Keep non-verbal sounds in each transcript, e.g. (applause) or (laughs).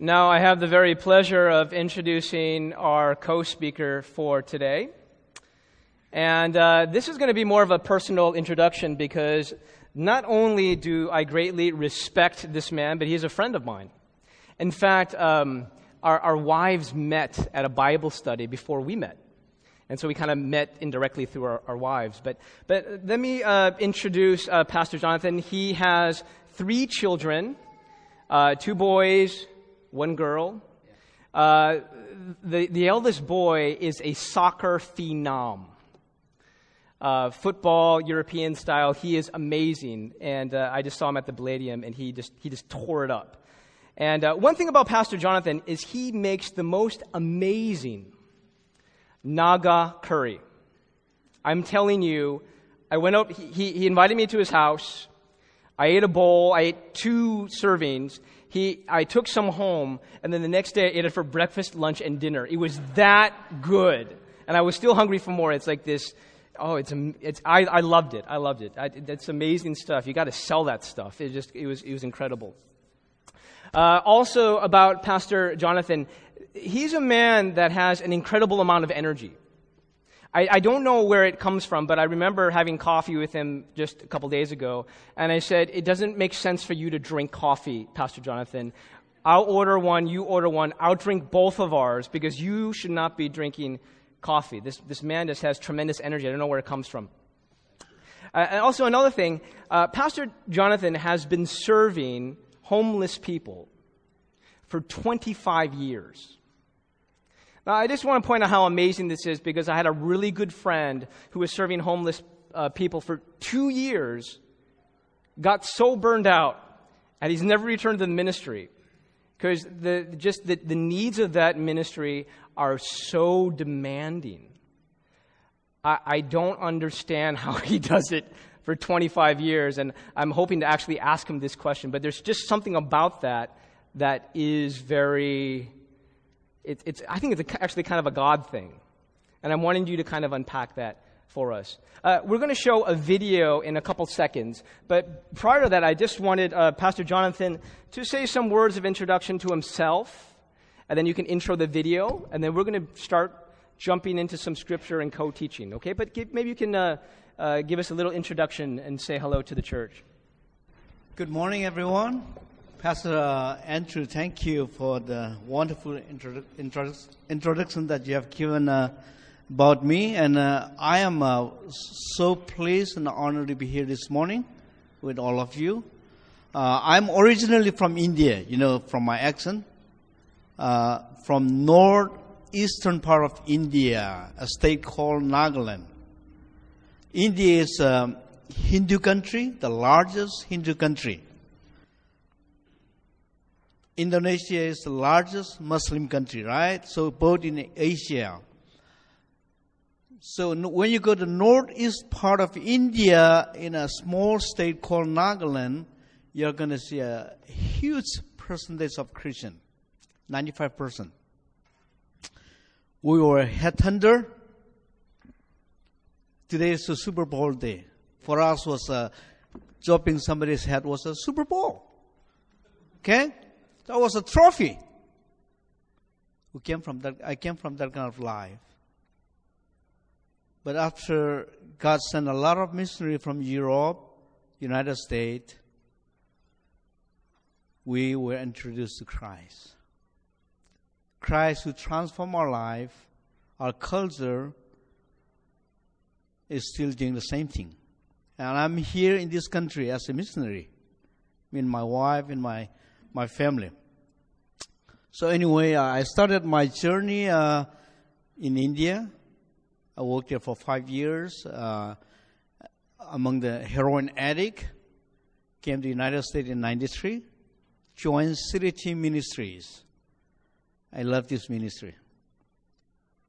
Now, I have the very pleasure of introducing our co speaker for today. And uh, this is going to be more of a personal introduction because not only do I greatly respect this man, but he's a friend of mine. In fact, um, our, our wives met at a Bible study before we met. And so we kind of met indirectly through our, our wives. But, but let me uh, introduce uh, Pastor Jonathan. He has three children uh, two boys, one girl. Uh, the, the eldest boy is a soccer phenom. Uh, football, European style, he is amazing. And uh, I just saw him at the Palladium, and he just, he just tore it up. And uh, one thing about Pastor Jonathan is he makes the most amazing Naga curry. I'm telling you, I went out, he, he invited me to his house. I ate a bowl, I ate two servings. He, I took some home, and then the next day I ate it for breakfast, lunch, and dinner. It was that good. And I was still hungry for more. It's like this, oh, it's, it's I, I loved it. I loved it. I, that's amazing stuff. You got to sell that stuff. It just, it was, it was incredible. Uh, also about Pastor Jonathan, he's a man that has an incredible amount of energy. I, I, don't know where it comes from, but I remember having coffee with him just a couple days ago, and I said, It doesn't make sense for you to drink coffee, Pastor Jonathan. I'll order one, you order one, I'll drink both of ours because you should not be drinking coffee. This, this man just has tremendous energy. I don't know where it comes from. Uh, and also, another thing, uh, Pastor Jonathan has been serving homeless people for 25 years. Now, I just want to point out how amazing this is because I had a really good friend who was serving homeless uh, people for two years, got so burned out, and he's never returned to the ministry because the, just the, the needs of that ministry are so demanding. I, I don't understand (laughs) how he does it for 25 years, and I'm hoping to actually ask him this question, but there's just something about that that is very it, it's, I think it's actually kind of a God thing. And I'm wanting you to kind of unpack that for us. Uh, we're going to show a video in a couple seconds, but prior to that, I just wanted uh, Pastor Jonathan to say some words of introduction to himself, and then you can intro the video, and then we're going to start jumping into some scripture and co teaching, okay? But give, maybe you can uh, uh, give us a little introduction and say hello to the church. Good morning, everyone. Pastor uh, Andrew, thank you for the wonderful introdu- introdu- introduction that you have given uh, about me. And uh, I am uh, so pleased and honored to be here this morning with all of you. Uh, I'm originally from India, you know, from my accent, uh, from northeastern part of India, a state called Nagaland. India is a Hindu country, the largest Hindu country Indonesia is the largest Muslim country, right? So both in Asia. So when you go to the northeast part of India in a small state called Nagaland, you're going to see a huge percentage of Christian, 95%. We were headhunter. Today is a Super Bowl day. For us was a, chopping somebody's head was a Super Bowl. Okay? That was a trophy. We came from that, I came from that kind of life. But after God sent a lot of missionary from Europe, United States, we were introduced to Christ. Christ who transformed our life, our culture, is still doing the same thing. And I'm here in this country as a missionary. I mean, my wife and my my family. So anyway, uh, I started my journey uh, in India. I worked there for five years uh, among the heroin addict. Came to United States in '93. Joined City Team Ministries. I love this ministry.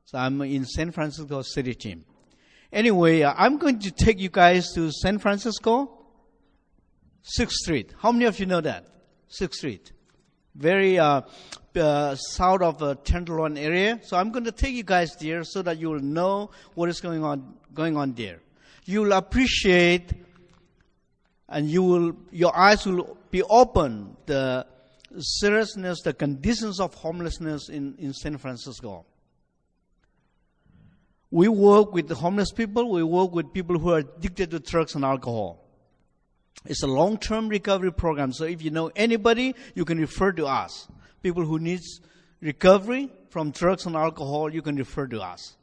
So I'm in San Francisco City Team. Anyway, uh, I'm going to take you guys to San Francisco, Sixth Street. How many of you know that? Sixth Street, very uh, uh, south of the Tenderloin area. So I'm going to take you guys there so that you will know what is going on going on there. You will appreciate, and you will your eyes will be open the seriousness, the conditions of homelessness in, in San Francisco. We work with the homeless people, we work with people who are addicted to drugs and alcohol. It's a long-term recovery program, so if you know anybody, you can refer to us. People who needs recovery from drugs and alcohol, you can refer to us.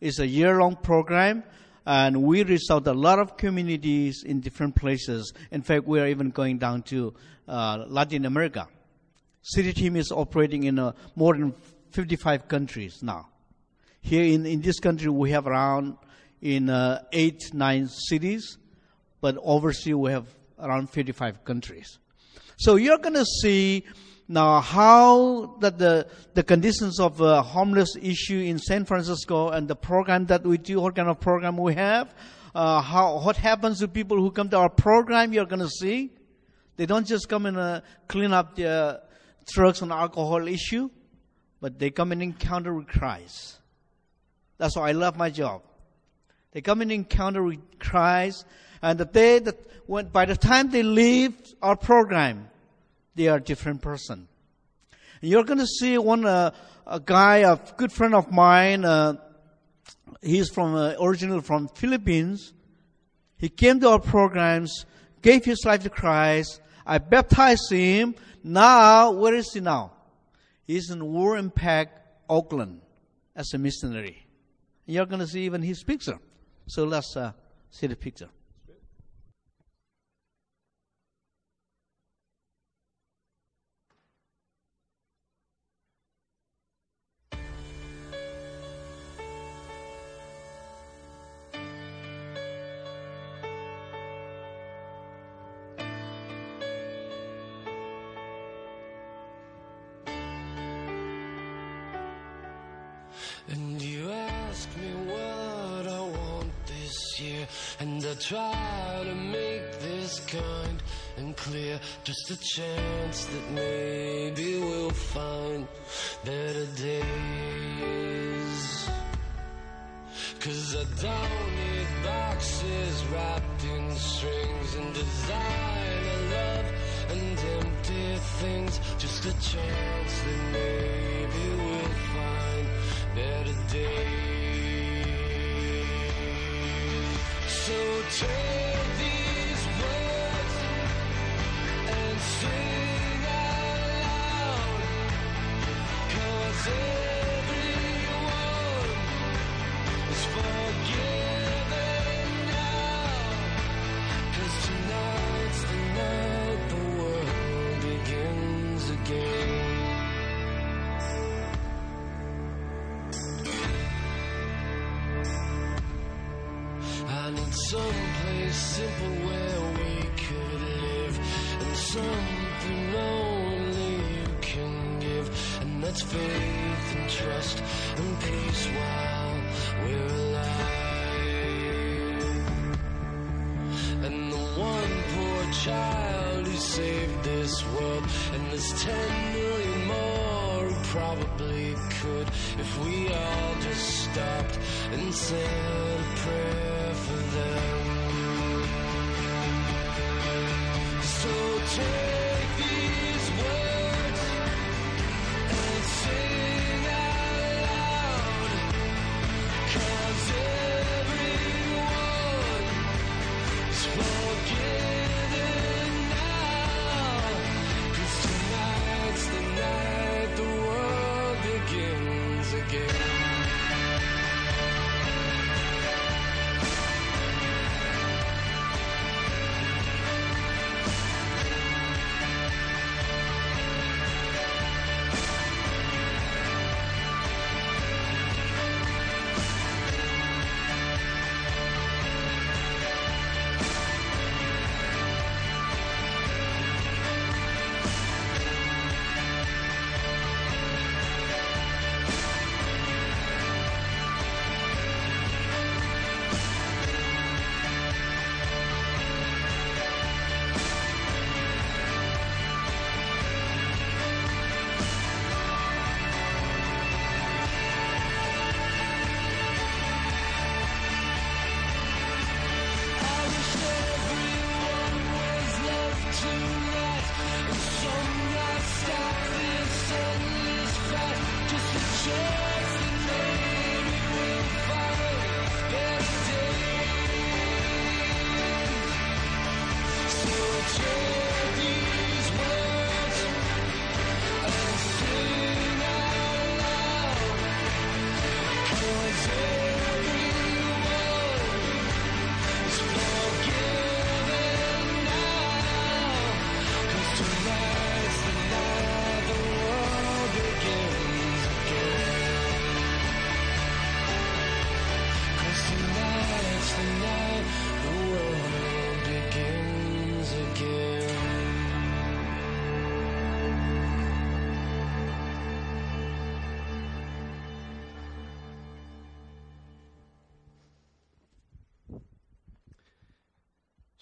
It's a year-long program, and we reach out a lot of communities in different places. In fact, we are even going down to uh, Latin America. City team is operating in uh, more than 55 countries now. Here in, in this country, we have around in uh, eight, nine cities, but overseas we have around 55 countries. So you're going to see now how that the, the conditions of uh, homeless issue in San Francisco and the program that we do, what kind of program we have, uh, how, what happens to people who come to our program, you're going to see. They don't just come and uh, clean up the drugs and alcohol issue, but they come and encounter with Christ. That's why I love my job. They come and encounter with Christ, and the day that when, by the time they leave our program, they are a different person. And you're going to see one uh, a guy, a good friend of mine. Uh, he's from uh, originally from Philippines. He came to our programs, gave his life to Christ, I baptized him. Now, where is he now? He's in War Impact, Oakland, as a missionary. You're going to see even his picture. So let's uh, see the picture. And I try to make this kind and clear. Just a chance that maybe we'll find better days. Cause I don't need boxes wrapped in strings and designer love and empty things. Just a chance that maybe we'll find better days. Sing out loud. Cause something only you can give and that's faith and trust and peace while we're alive. And the one poor child who saved this world and there's ten million more who probably could if we all just stopped and said a prayer for them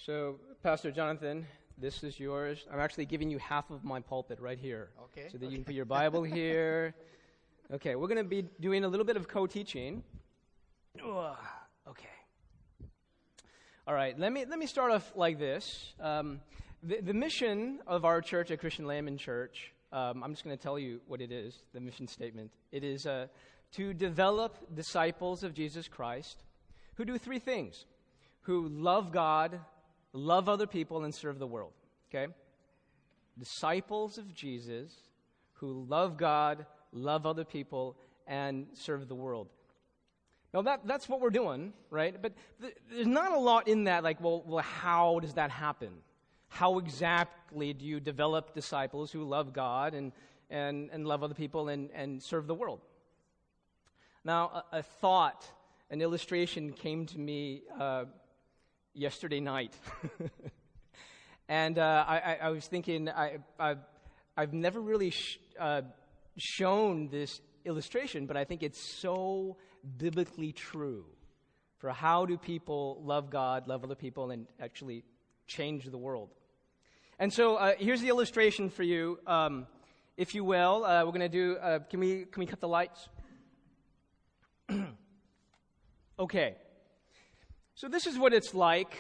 So, Pastor Jonathan, this is yours. I'm actually giving you half of my pulpit right here. Okay, So that you can put your Bible here. (laughs) Okay, we're going to be doing a little bit of co teaching. Okay. All right, let me, let me start off like this. Um, the, the mission of our church at Christian Layman Church, um, I'm just going to tell you what it is, the mission statement. It is uh, to develop disciples of Jesus Christ who do three things who love God, love other people, and serve the world. Okay? Disciples of Jesus who love God, love other people, and serve the world. Now, that, that's what we're doing, right? But th- there's not a lot in that, like, well, well, how does that happen? How exactly do you develop disciples who love God and, and, and love other people and, and serve the world? Now, a, a thought, an illustration came to me uh, yesterday night. (laughs) and uh, I, I, was thinking, I, I, I've never really sh- uh, shown this illustration, but I think it's so biblically true for how do people love God, love other people, and actually change the world. And so uh, here's the illustration for you, um, if you will. Uh, we're going to do. Uh, can we can we cut the lights? (clears throat) okay. So this is what it's like.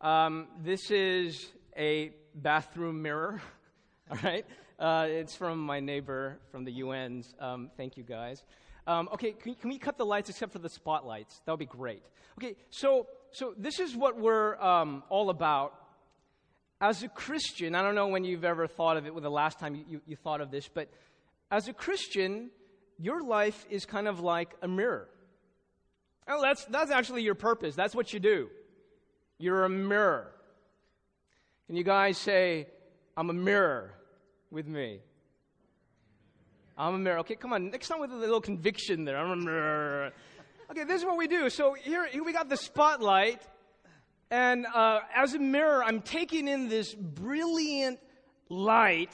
Um, this is a bathroom mirror. (laughs) All right. Uh, it's from my neighbor from the UN's. Um, thank you guys. Um, okay, can, can we cut the lights except for the spotlights? That would be great. Okay, so so this is what we're um, all about. As a Christian, I don't know when you've ever thought of it, with the last time you, you, you thought of this, but as a Christian, your life is kind of like a mirror. Oh, that's, that's actually your purpose. That's what you do. You're a mirror. Can you guys say, I'm a mirror with me? I'm a mirror. Okay, come on. Next time with a little conviction there. I'm a mirror. Okay, this is what we do. So here, here we got the spotlight. And uh, as a mirror, I'm taking in this brilliant light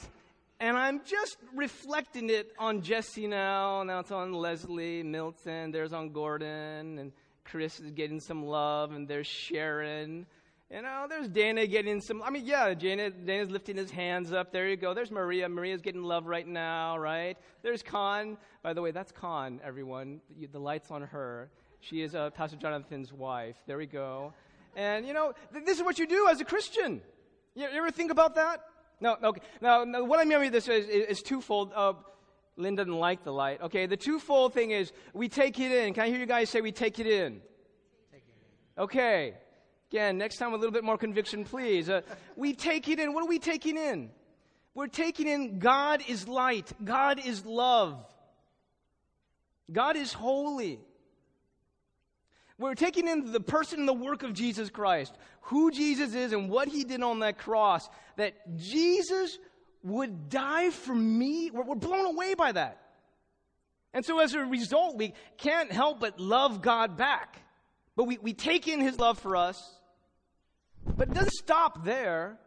and I'm just reflecting it on Jesse now. Now it's on Leslie, Milton, there's on Gordon, and Chris is getting some love, and there's Sharon. You know, there's Dana getting some. I mean, yeah, Dana, Dana's lifting his hands up. There you go. There's Maria. Maria's getting love right now, right? There's Con. By the way, that's Con, everyone. The, light's on her. She is uh, Pastor Jonathan's wife. There we go. And, you know, th- this is what you do as a Christian. You, you ever think about that? No, okay. Now, what I mean by this is, is, is twofold. Uh, Lynn doesn't like the light. Okay, the twofold thing is we take it in. Can I hear you guys say we take it in? Take it in. Okay. Again, next time a little bit more conviction, please. Uh, we take it in. What are we taking in? We're taking in God is light. God is love. God is holy. We're taking in the person and the work of Jesus Christ, who Jesus is and what he did on that cross, that Jesus would die for me. We're, we're blown away by that. And so as a result, we can't help but love God back. But we, we take in his love for us, but it doesn't stop there.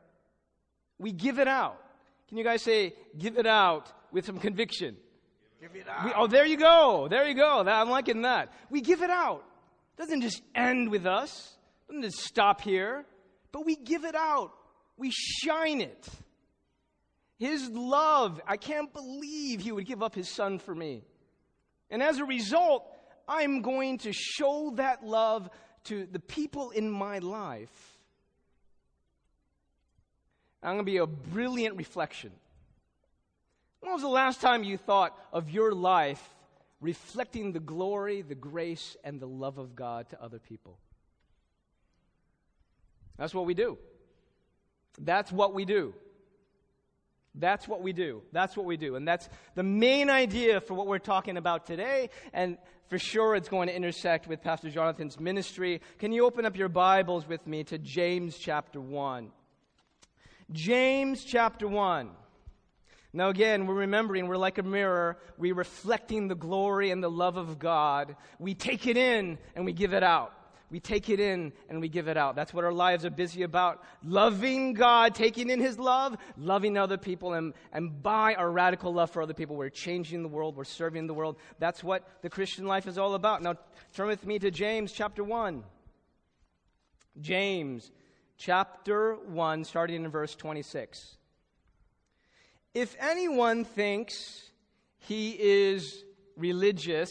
We give it out. Can you guys say, give it out with some conviction? Give it out. We, oh, there you go. There you go. I'm liking that. We give it out. Doesn't just end with us. Doesn't just stop here. But we give it out. We shine it. His love. I can't believe he would give up his son for me. And as a result, I'm going to show that love to the people in my life. I'm going to be a brilliant reflection. When was the last time you thought of your life reflecting the glory, the grace, and the love of God to other people? That's what we do. That's what we do. That's what we do. That's what we do. And that's the main idea for what we're talking about today. And for sure, it's going to intersect with Pastor Jonathan's ministry. Can you open up your Bibles with me to James chapter 1? James chapter 1. Now, again, we're remembering we're like a mirror. We're reflecting the glory and the love of God. We take it in and we give it out. We take it in and we give it out. That's what our lives are busy about. Loving God, taking in His love, loving other people, and, and by our radical love for other people, we're changing the world, we're serving the world. That's what the Christian life is all about. Now, turn with me to James chapter 1. James chapter 1, starting in verse 26. If anyone thinks he is religious,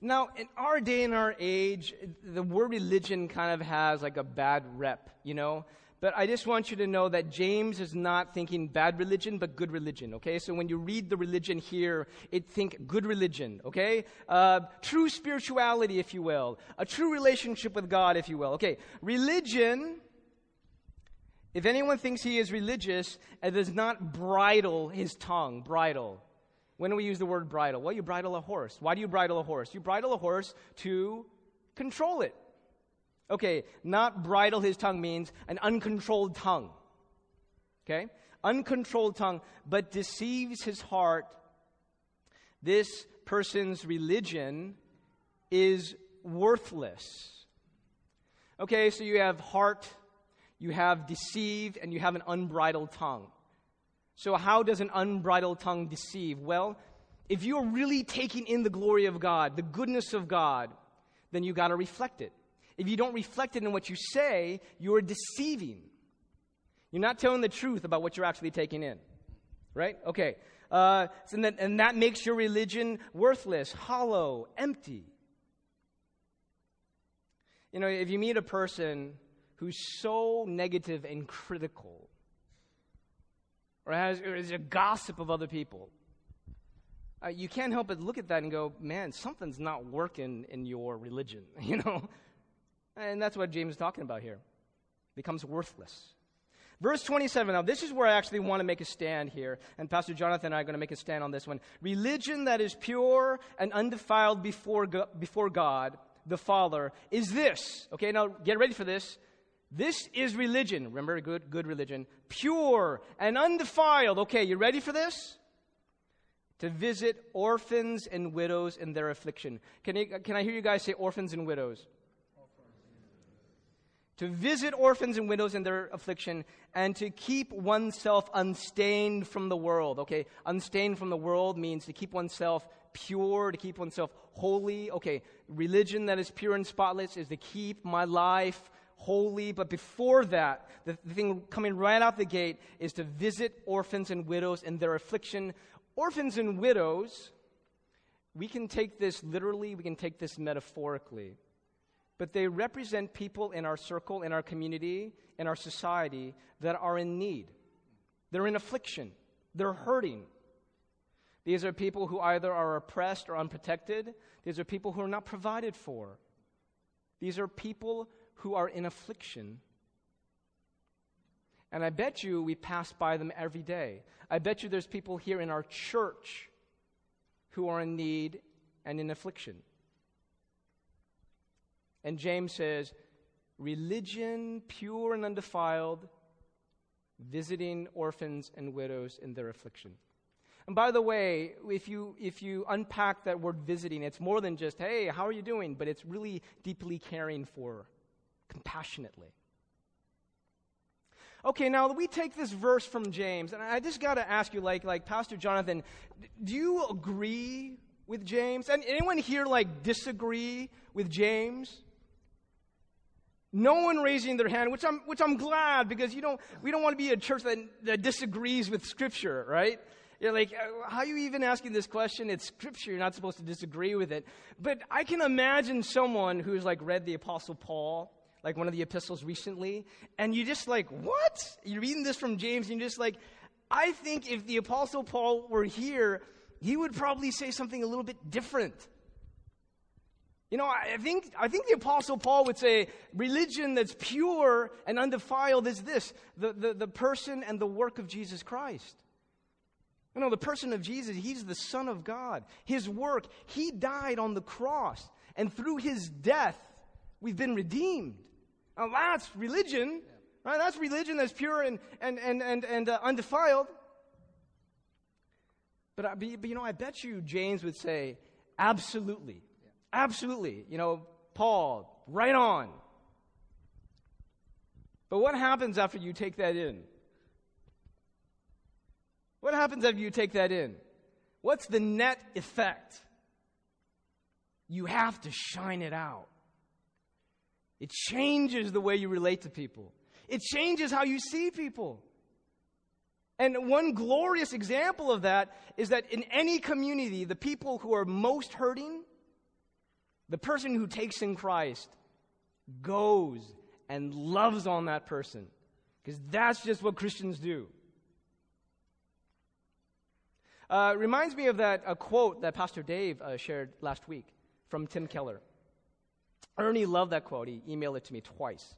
now in our day and our age, the word religion kind of has like a bad rep, you know? But I just want you to know that James is not thinking bad religion, but good religion, okay? So when you read the religion here, it think good religion, okay? Uh, true spirituality, if you will. A true relationship with God, if you will. Okay, religion if anyone thinks he is religious and does not bridle his tongue, bridle. When do we use the word bridle? Well, you bridle a horse. Why do you bridle a horse? You bridle a horse to control it. Okay, not bridle his tongue means an uncontrolled tongue. Okay? Uncontrolled tongue, but deceives his heart. This person's religion is worthless. Okay, so you have heart you have deceived, and you have an unbridled tongue. So, how does an unbridled tongue deceive? Well, if you're really taking in the glory of God, the goodness of God, then you got to reflect it. If you don't reflect it in what you say, you're deceiving. You're not telling the truth about what you're actually taking in. Right? Okay. Uh, and, that, and that makes your religion worthless, hollow, empty. You know, if you meet a person who's so negative and critical, or, has, or is a gossip of other people, uh, you can't help but look at that and go, man, something's not working in your religion, (laughs) you know? And that's what James is talking about here. Becomes worthless. Verse 27, now this is where I actually want to make a stand here, and Pastor Jonathan and I are going to make a stand on this one. Religion that is pure and undefiled before, before God, the Father, is this. Okay, now get ready for this. This is religion. Remember, good, good religion. Pure and undefiled. Okay, you ready for this? To visit orphans and widows in their affliction. Can, can I hear you guys say orphans and widows? to visit orphans and widows in their affliction, and to keep oneself unstained from the world. Okay, unstained from the world means to keep oneself pure, to keep oneself holy. Okay, religion that is pure and spotless is to keep my life holy. But before that, the, the thing coming right out the gate is to visit orphans and widows in their affliction. Orphans and widows, we can take this literally, we can take this metaphorically. But they represent people in our circle, in our community, in our society that are in need. They're in affliction. They're hurting. These are people who either are oppressed or unprotected. These are people who are not provided for. These are people who are in affliction. And I bet you we pass by them every day. I bet you there's people here in our church who are in need and in affliction. And James says, religion pure and undefiled, visiting orphans and widows in their affliction. And by the way, if you, if you unpack that word visiting, it's more than just, hey, how are you doing? But it's really deeply caring for compassionately. Okay, now we take this verse from James, and I just got to ask you, like, like Pastor Jonathan, do you agree with James? And anyone here like disagree with James? No one raising their hand, which I'm, which I'm glad because you don't, we don't want to be a church that, that disagrees with Scripture, right? You're like, uh, how are you even asking this question? It's scripture. You're not supposed to disagree with it. But I can imagine someone who's like read the Apostle Paul like one of the epistles recently, and you just like, what? You're reading this from James, and you're just like, I think if the Apostle Paul were here, he would probably say something a little bit different. You know, I think, I think the Apostle Paul would say religion that's pure and undefiled is this the, the, the person and the work of Jesus Christ. You know, the person of Jesus, he's the Son of God. His work, he died on the cross. And through his death, we've been redeemed. Now that's religion, right? That's religion that's pure and, and, and, and, and uh, undefiled. But, but, you know, I bet you James would say, absolutely. Absolutely. You know, Paul, right on. But what happens after you take that in? What happens after you take that in? What's the net effect? You have to shine it out. It changes the way you relate to people. It changes how you see people. And one glorious example of that is that in any community, the people who are most hurting, the person who takes in Christ goes and loves on that person. Because that's just what Christians do. Uh, reminds me of that a quote that Pastor Dave uh, shared last week from Tim Keller. Ernie loved that quote. He emailed it to me twice.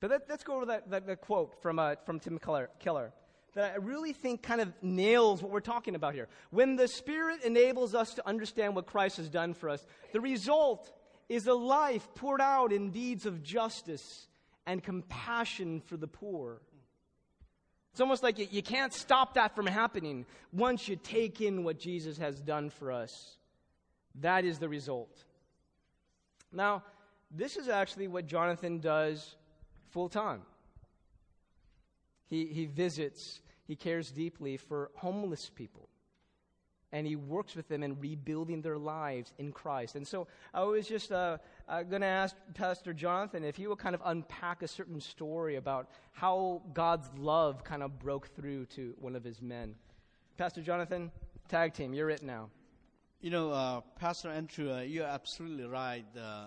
But let, us go over that, that, that, quote from, uh, from Tim Keller, that I really think kind of nails what we're talking about here. When the Spirit enables us to understand what Christ has done for us, the result is a life poured out in deeds of justice and compassion for the poor. It's almost like you, you can't stop that from happening once you take in what Jesus has done for us. That is the result. Now, this is actually what Jonathan does full time. He, he visits, he cares deeply for homeless people. And he works with them in rebuilding their lives in Christ. And so I was just uh, uh, going to ask Pastor Jonathan if he would kind of unpack a certain story about how God's love kind of broke through to one of his men. Pastor Jonathan, tag team, you're it now. You know, uh, Pastor Andrew, uh, you're absolutely right. Uh,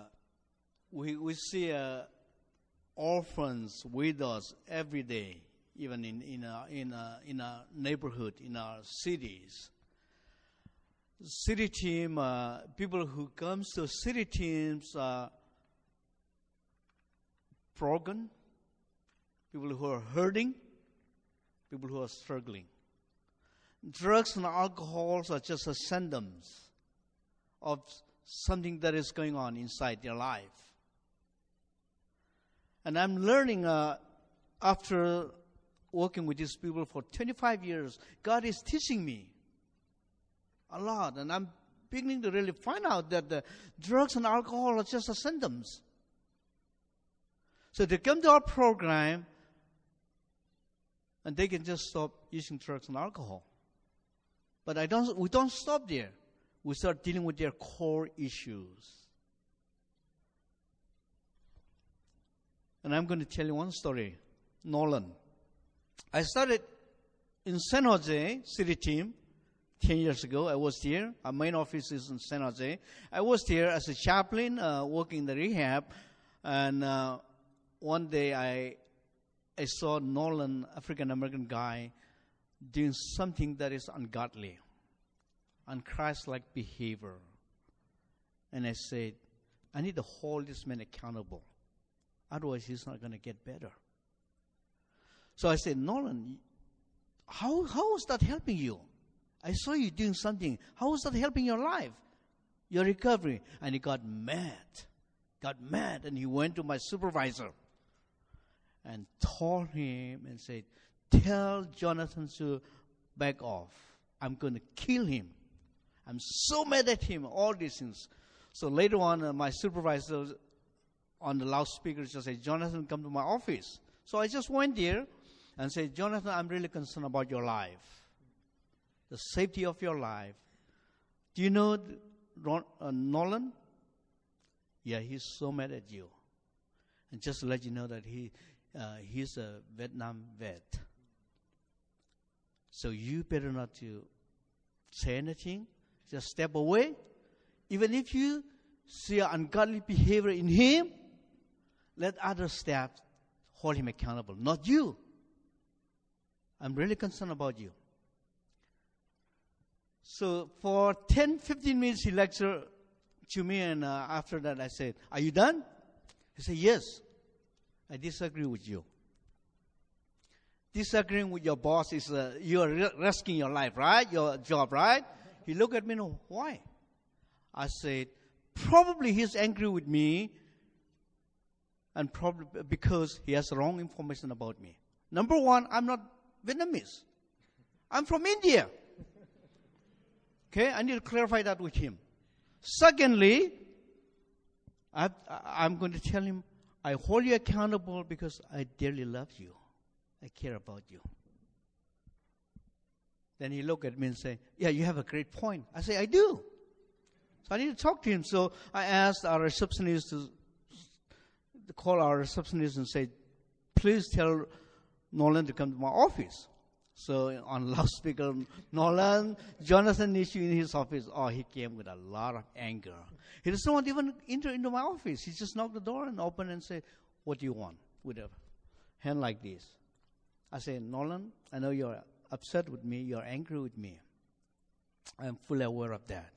we, we see uh, orphans, widows every day even in, in, a, in, a, in a neighborhood, in our cities. City team, uh, people who comes to city teams are broken, people who are hurting, people who are struggling. Drugs and alcohols are just a symptoms of something that is going on inside their life. And I'm learning uh, after working with these people for 25 years, God is teaching me a lot. And I'm beginning to really find out that the drugs and alcohol are just a symptoms. So they come to our program and they can just stop using drugs and alcohol. But I don't, we don't stop there. We start dealing with their core issues. And I'm going to tell you one story. Nolan. I started in San Jose city team 10 years ago. I was here. Our main office is in San Jose. I was here as a chaplain, uh, working in the rehab. And uh, one day I, I saw Nolan, African American guy, doing something that is ungodly, unchrist-like behavior. And I said, I need to hold this man accountable. Otherwise, he's not going to get better. So I said, Nolan, how, how is that helping you? I saw you doing something. How is that helping your life? Your recovery? And he got mad. Got mad and he went to my supervisor and told him and said, Tell Jonathan to back off. I'm going to kill him. I'm so mad at him, all these things. So later on, uh, my supervisor on the loudspeaker just said, Jonathan, come to my office. So I just went there and said, Jonathan, I'm really concerned about your life, the safety of your life. Do you know Ron, uh, Nolan? Yeah, he's so mad at you. And just to let you know that he, uh, he's a Vietnam vet. So you better not to say anything. Just step away. Even if you see ungodly behavior in him, let others step, hold him accountable, not you. I'm really concerned about you. So for 10, 15 minutes, he lectured to me, and uh, after that, I said, Are you done? He said, Yes. I disagree with you. Disagreeing with your boss is uh, you are risking your life, right? Your job, right? He looked at me, no, why? I said, probably he's angry with me and probably because he has wrong information about me. Number one, I'm not Vietnamese. I'm from India. Okay, I need to clarify that with him. Secondly, I, I'm going to tell him, I hold you accountable because I dearly love you. I care about you. Then he looked at me and said, Yeah, you have a great point. I say, I do. So I need to talk to him. So I asked our receptionist to, call our receptionist and say, Please tell Nolan to come to my office. So on (laughs) loudspeaker, Nolan, Jonathan you in his office. Oh, he came with a lot of anger. He doesn't want to even enter into my office. He just knocked the door and opened and said, What do you want? With a hand like this. I said, Nolan, I know you're upset with me, you're angry with me. I'm fully aware of that.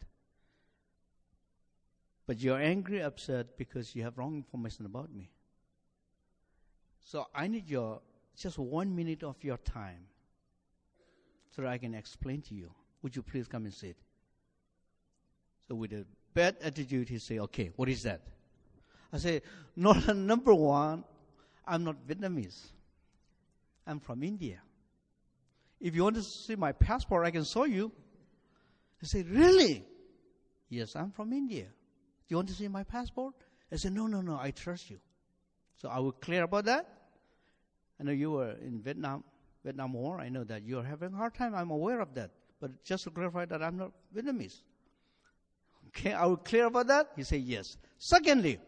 But you're angry, upset because you have wrong information about me. So I need your just one minute of your time so that I can explain to you. Would you please come and sit? So with a bad attitude, he say, "Okay, what is that?" I say, "No, number one, I'm not Vietnamese. I'm from India. If you want to see my passport, I can show you." He said, "Really?" Yes, I'm from India. Do you want to see my passport? I said, No, no, no, I trust you. So I was clear about that. I know you were in Vietnam, Vietnam War. I know that you're having a hard time. I'm aware of that. But just to clarify that I'm not Vietnamese. Okay, I was clear about that? He said, Yes. Secondly,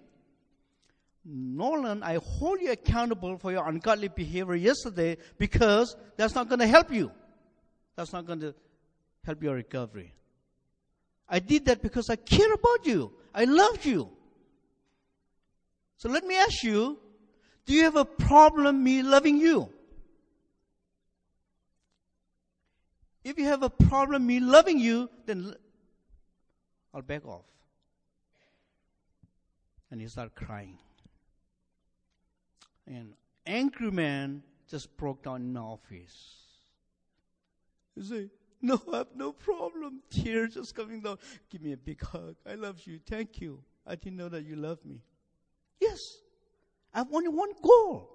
Nolan, I hold you accountable for your ungodly behavior yesterday because that's not going to help you. That's not going to help your recovery. I did that because I care about you. I love you. So let me ask you, do you have a problem me loving you? If you have a problem me loving you, then I'll back off. And he started crying. And angry man just broke down in the office. He said, No, I have no problem. (laughs) Tears just coming down. Give me a big hug. I love you. Thank you. I didn't know that you love me. Yes. I have only one goal.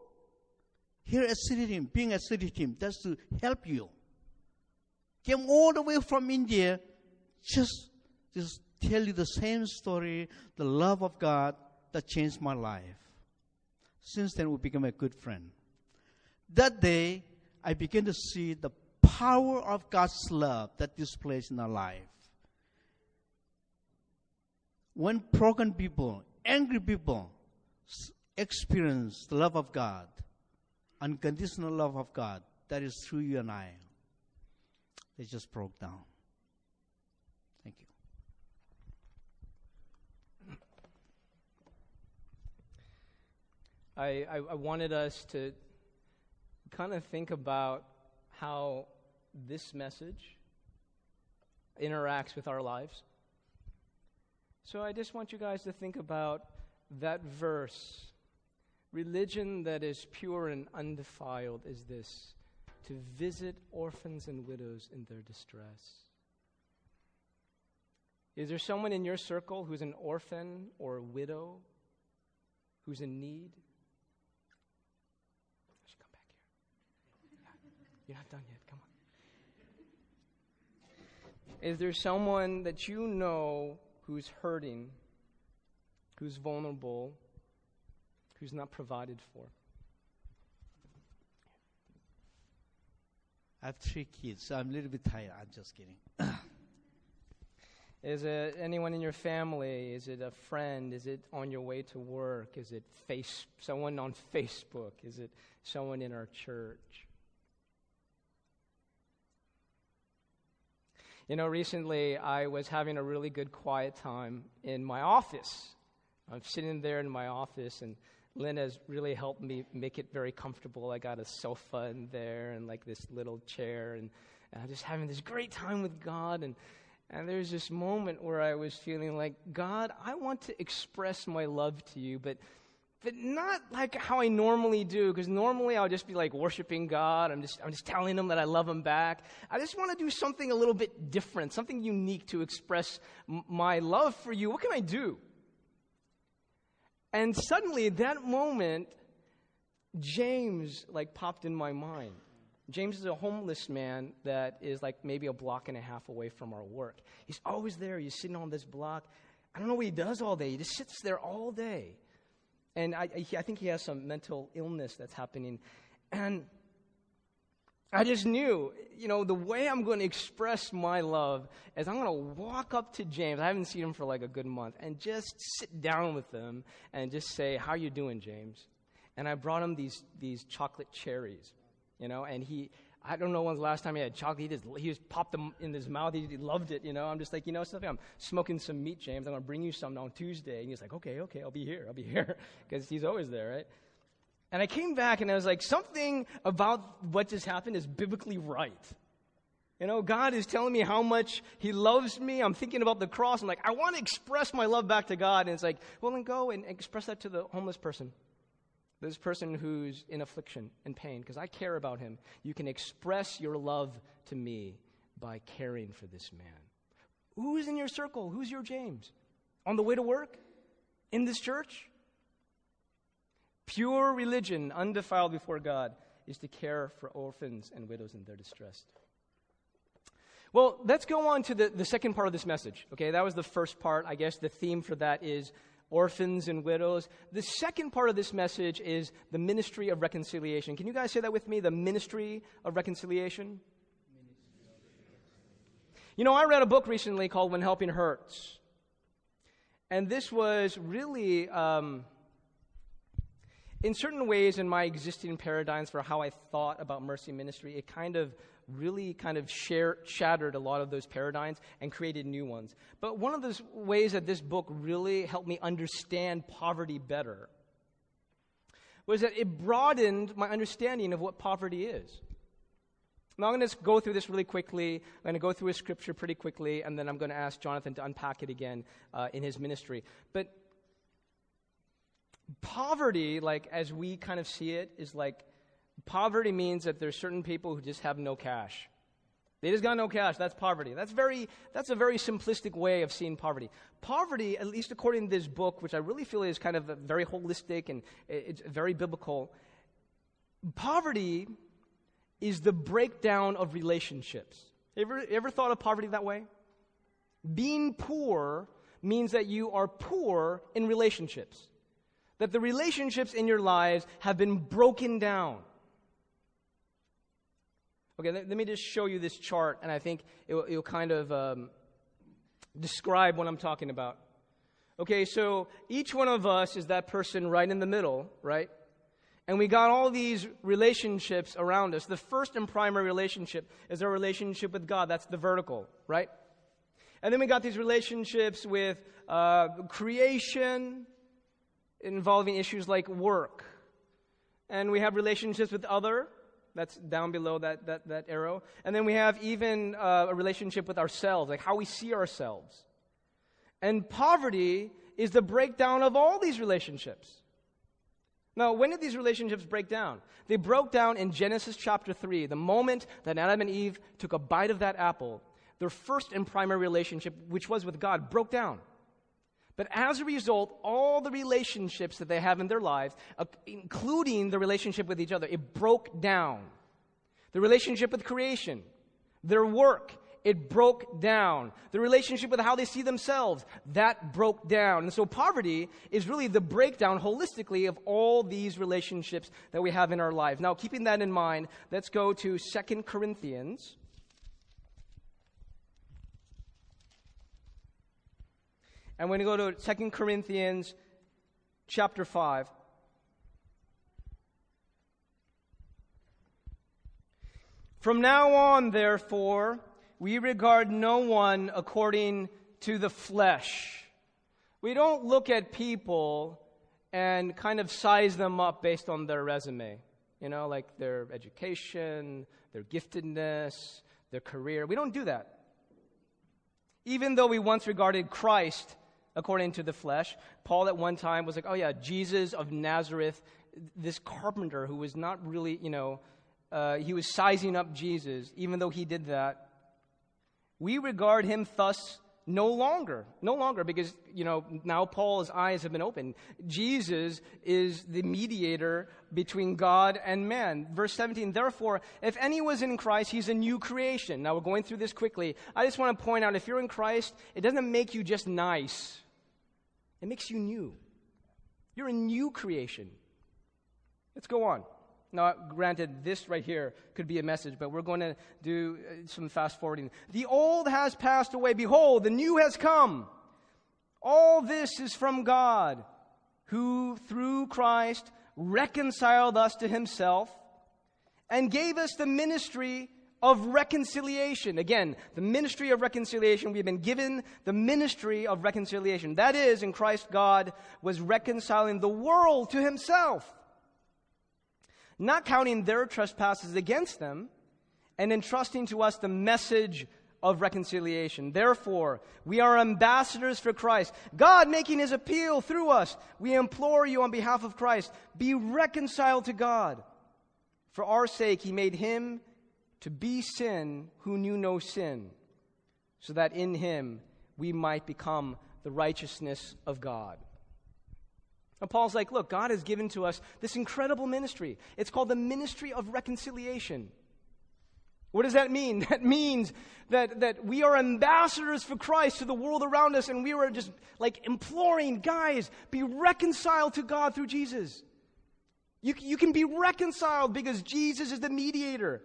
Here at City Team, being at City Team, that's to help you. Came all the way from India, just, just tell you the same story, the love of God that changed my life. Since then, we became a good friend. That day, I began to see the power of God's love that displays in our life. When broken people, angry people experience the love of God, unconditional love of God, that is through you and I, they just broke down. Thank you. I, I, I wanted us to kind of think about how this message interacts with our lives. So I just want you guys to think about that verse. Religion that is pure and undefiled is this to visit orphans and widows in their distress. Is there someone in your circle who's an orphan or a widow who's in need? I should come back here. You're not done yet. Come on. Is there someone that you know who's hurting, who's vulnerable, who's not provided for? I have three kids, so I'm a little bit tired. I'm just kidding. Is it anyone in your family? Is it a friend? Is it on your way to work? Is it face someone on Facebook? Is it someone in our church? You know, recently I was having a really good quiet time in my office. I'm sitting there in my office, and Lynn has really helped me make it very comfortable. I got a sofa in there and like this little chair, and, and I'm just having this great time with God. And, And there's this moment where I was feeling like, God, I want to express my love to you, but but not like how I normally do, because normally I'll just be like worshiping God. I'm just, I'm just telling him that I love him back. I just want to do something a little bit different, something unique to express my love for you. What can I do? And suddenly, that moment, James like popped in my mind. James is a homeless man that is like maybe a block and a half away from our work. He's always there. He's sitting on this block. I don't know what he does all day. He just sits there all day. And I, I think he has some mental illness that's happening. And I just knew, you know, the way I'm going to express my love is I'm going to walk up to James. I haven't seen him for like a good month and just sit down with him and just say, "How you doing, James?" And I brought him these these chocolate cherries, you know, and he I don't know when's the last time he had chocolate. He just, he just popped them in his mouth. He, he loved it, you know. I'm just like, you know something? I'm smoking some meat, James. I'm going to bring you some on Tuesday. And he's like, okay, okay, I'll be here. I'll be (laughs) here. Because he's always there, right? And I came back and I was like, something about what just happened is biblically right. You know, God is telling me how much He loves me. I'm thinking about the cross. I'm like, I want to express my love back to God. And it's like, well, then go and express that to the homeless person this person who's in affliction and pain, because I care about him. You can express your love to me by caring for this man. Who's in your circle? Who's your James? On the way to work? In this church? Pure religion, undefiled before God, is to care for orphans and widows in their distress. Well, let's go on to the, the second part of this message. Okay, that was the first part. I guess the theme for that is orphans and widows. The second part of this message is the ministry of reconciliation. Can you guys say that with me? The ministry of reconciliation? You know, I read a book recently called When Helping Hurts. And this was really, um, in certain ways, in my existing paradigms for how I thought about mercy ministry, it kind of really kind of share, shattered a lot of those paradigms and created new ones. But one of the ways that this book really helped me understand poverty better was that it broadened my understanding of what poverty is. Now, I'm going to go through this really quickly. I'm going to go through a scripture pretty quickly, and then I'm going to ask Jonathan to unpack it again uh, in his ministry. But poverty, like as we kind of see it, is like Poverty means that there's certain people who just have no cash. They just got no cash. That's poverty. That's very that's a very simplistic way of seeing poverty. Poverty, at least according to this book, which I really feel is kind of very holistic and it's very biblical, poverty is the breakdown of relationships. Ever ever thought of poverty that way? Being poor means that you are poor in relationships. That the relationships in your lives have been broken down. Okay, let, let, me just show you this chart, and I think it will, kind of um, describe what I'm talking about. Okay, so each one of us is that person right in the middle, right? And we got all these relationships around us. The first and primary relationship is our relationship with God. That's the vertical, right? And then we got these relationships with uh, creation, involving issues like work. And we have relationships with other, that's down below that, that, that arrow. And then we have even uh, a relationship with ourselves, like how we see ourselves. And poverty is the breakdown of all these relationships. Now, when did these relationships break down? They broke down in Genesis chapter 3, the moment that Adam and Eve took a bite of that apple. Their first and primary relationship, which was with God, broke down. But as a result, all the relationships that they have in their lives, uh, including the relationship with each other, it broke down. The relationship with creation, their work, it broke down. The relationship with how they see themselves, that broke down. And so poverty is really the breakdown holistically of all these relationships that we have in our lives. Now, keeping that in mind, let's go to Second Corinthians And we're going to go to 2 Corinthians chapter 5. From now on, therefore, we regard no one according to the flesh. We don't look at people and kind of size them up based on their resume, you know, like their education, their giftedness, their career. We don't do that. Even though we once regarded Christ according to the flesh, Paul at one time was like, oh yeah, Jesus of Nazareth, this carpenter who was not really, you know, uh, he was sizing up Jesus, even though he did that. We regard him thus no longer. No longer, because, you know, now Paul's eyes have been opened. Jesus is the mediator between God and man. Verse 17, therefore, if any was in Christ, he's a new creation. Now we're going through this quickly. I just want to point out if you're in Christ, it doesn't make you just nice, it makes you new. You're a new creation. Let's go on. Now, granted, this right here could be a message, but we're going to do uh, some fast forwarding. The old has passed away. Behold, the new has come. All this is from God, who through Christ reconciled us to himself and gave us the ministry of reconciliation. Again, the ministry of reconciliation. We've been given the ministry of reconciliation. That is, in Christ, God was reconciling the world to himself not counting their trespasses against them, and entrusting to us the message of reconciliation. Therefore, we are ambassadors for Christ. God making his appeal through us. We implore you on behalf of Christ, be reconciled to God. For our sake, he made him to be sin who knew no sin, so that in him we might become the righteousness of God. And Paul's like, look, God has given to us this incredible ministry. It's called the ministry of reconciliation. What does that mean? (laughs) That means that, that we are ambassadors for Christ to the world around us, and we are just like imploring, guys, be reconciled to God through Jesus. You, you can be reconciled because Jesus is the mediator.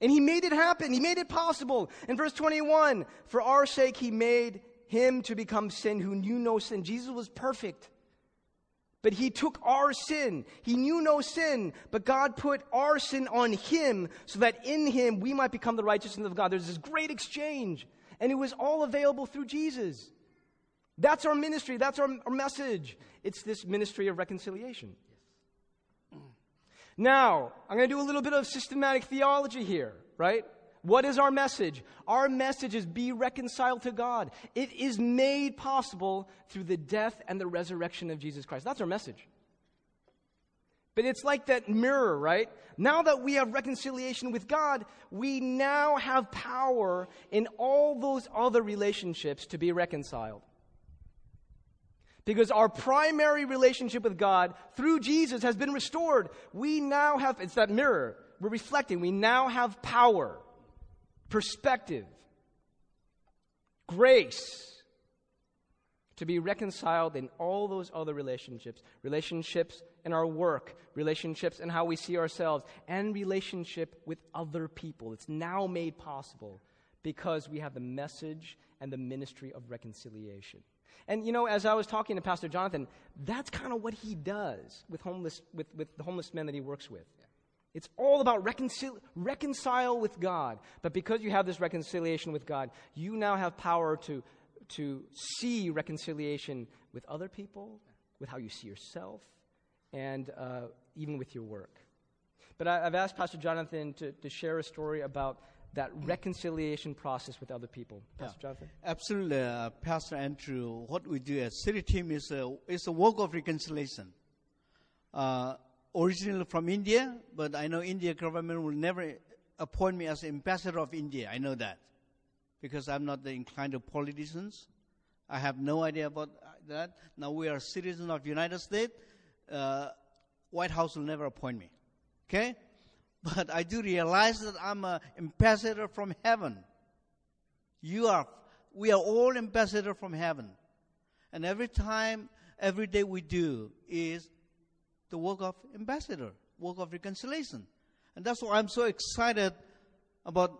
And he made it happen. He made it possible. In verse 21, for our sake, he made him to become sin who knew no sin. Jesus was perfect. But he took our sin. He knew no sin, but God put our sin on him so that in him we might become the righteousness of God. There's this great exchange, and it was all available through Jesus. That's our ministry. That's our, our message. It's this ministry of reconciliation. Now, I'm going to do a little bit of systematic theology here, right? What is our message? Our message is be reconciled to God. It is made possible through the death and the resurrection of Jesus Christ. That's our message. But it's like that mirror, right? Now that we have reconciliation with God, we now have power in all those other relationships to be reconciled. Because our primary relationship with God through Jesus has been restored. We now have, it's that mirror. We're reflecting. We now have power perspective, grace to be reconciled in all those other relationships relationships in our work, relationships in how we see ourselves, and relationship with other people. It's now made possible because we have the message and the ministry of reconciliation. And you know, as I was talking to Pastor Jonathan, that's kind of what he does with homeless with, with the homeless men that he works with. It's all about reconcil- reconcile with God. But because you have this reconciliation with God, you now have power to, to see reconciliation with other people, with how you see yourself, and uh, even with your work. But I, have asked Pastor Jonathan to, to share a story about that reconciliation process with other people. Pastor yeah, Jonathan? Absolutely, uh, Pastor Andrew. What we do at City Team is a, is a work of reconciliation. Uh, originally from India, but I know India government will never appoint me as ambassador of India. I know that because I'm not the inclined to politicians. I have no idea about that. Now we are citizens of United States. Uh, White House will never appoint me. Okay? But I do realize that I'm an ambassador from heaven. You are, we are all ambassador from heaven. And every time, every day we do is the work of ambassador, work of reconciliation. And that's why I'm so excited about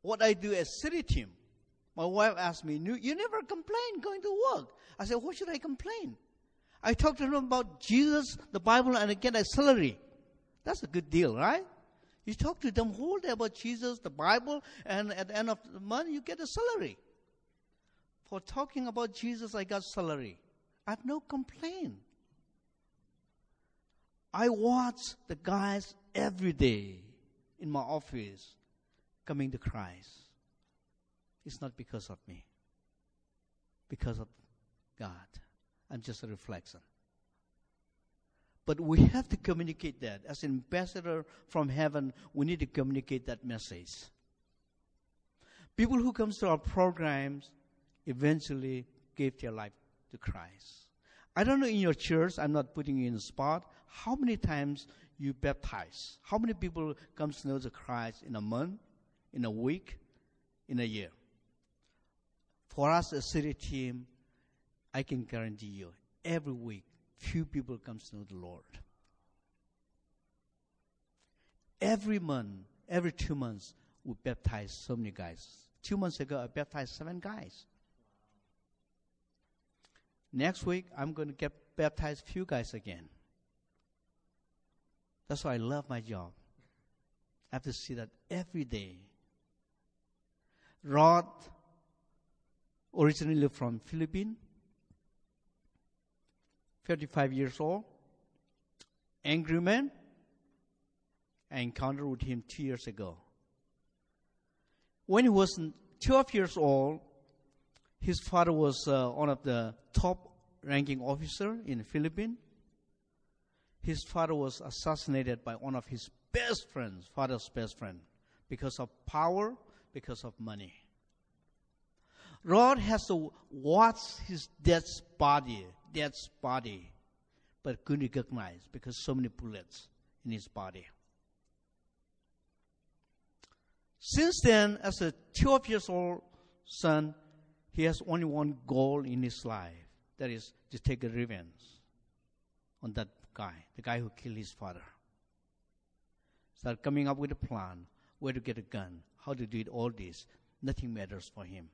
what I do as city team. My wife asked me, you never complain going to work. I said, what should I complain? I talked to them about Jesus, the Bible, and I get a salary. That's a good deal, right? You talk to them whole day about Jesus, the Bible, and at the end of the month, you get a salary. For talking about Jesus, I got salary. I have no complaint. I watch the guys every day in my office coming to Christ. It's not because of me, because of God. I'm just a reflection. But we have to communicate that. As an ambassador from heaven, we need to communicate that message. People who comes to our programs eventually gave their life to Christ. I don't know in your church, I'm not putting you in the spot, how many times you baptize? How many people comes to know the Christ in a month, in a week, in a year? For us, a city team, I can guarantee you, every week, few people comes to know the Lord. Every month, every two months, we baptize so many guys. Two months ago, I baptized seven guys. Next week, I'm going to get baptized few guys again. That's why I love my job. I have to see that every day. Rod, originally from Philippines, 35 years old, angry man. I encountered with him two years ago. When he was 12 years old, his father was uh, one of the top ranking officer in the Philippines. His father was assassinated by one of his best friends, father's best friend, because of power, because of money. Rod has to watch his dad's body, dad's body, but couldn't recognize because so many bullets in his body. Since then, as a 12 years old son, he has only one goal in his life. That is to take revenge on that guy, the guy who killed his father. Start coming up with a plan, where to get a gun, how to do it, all this. Nothing matters for him.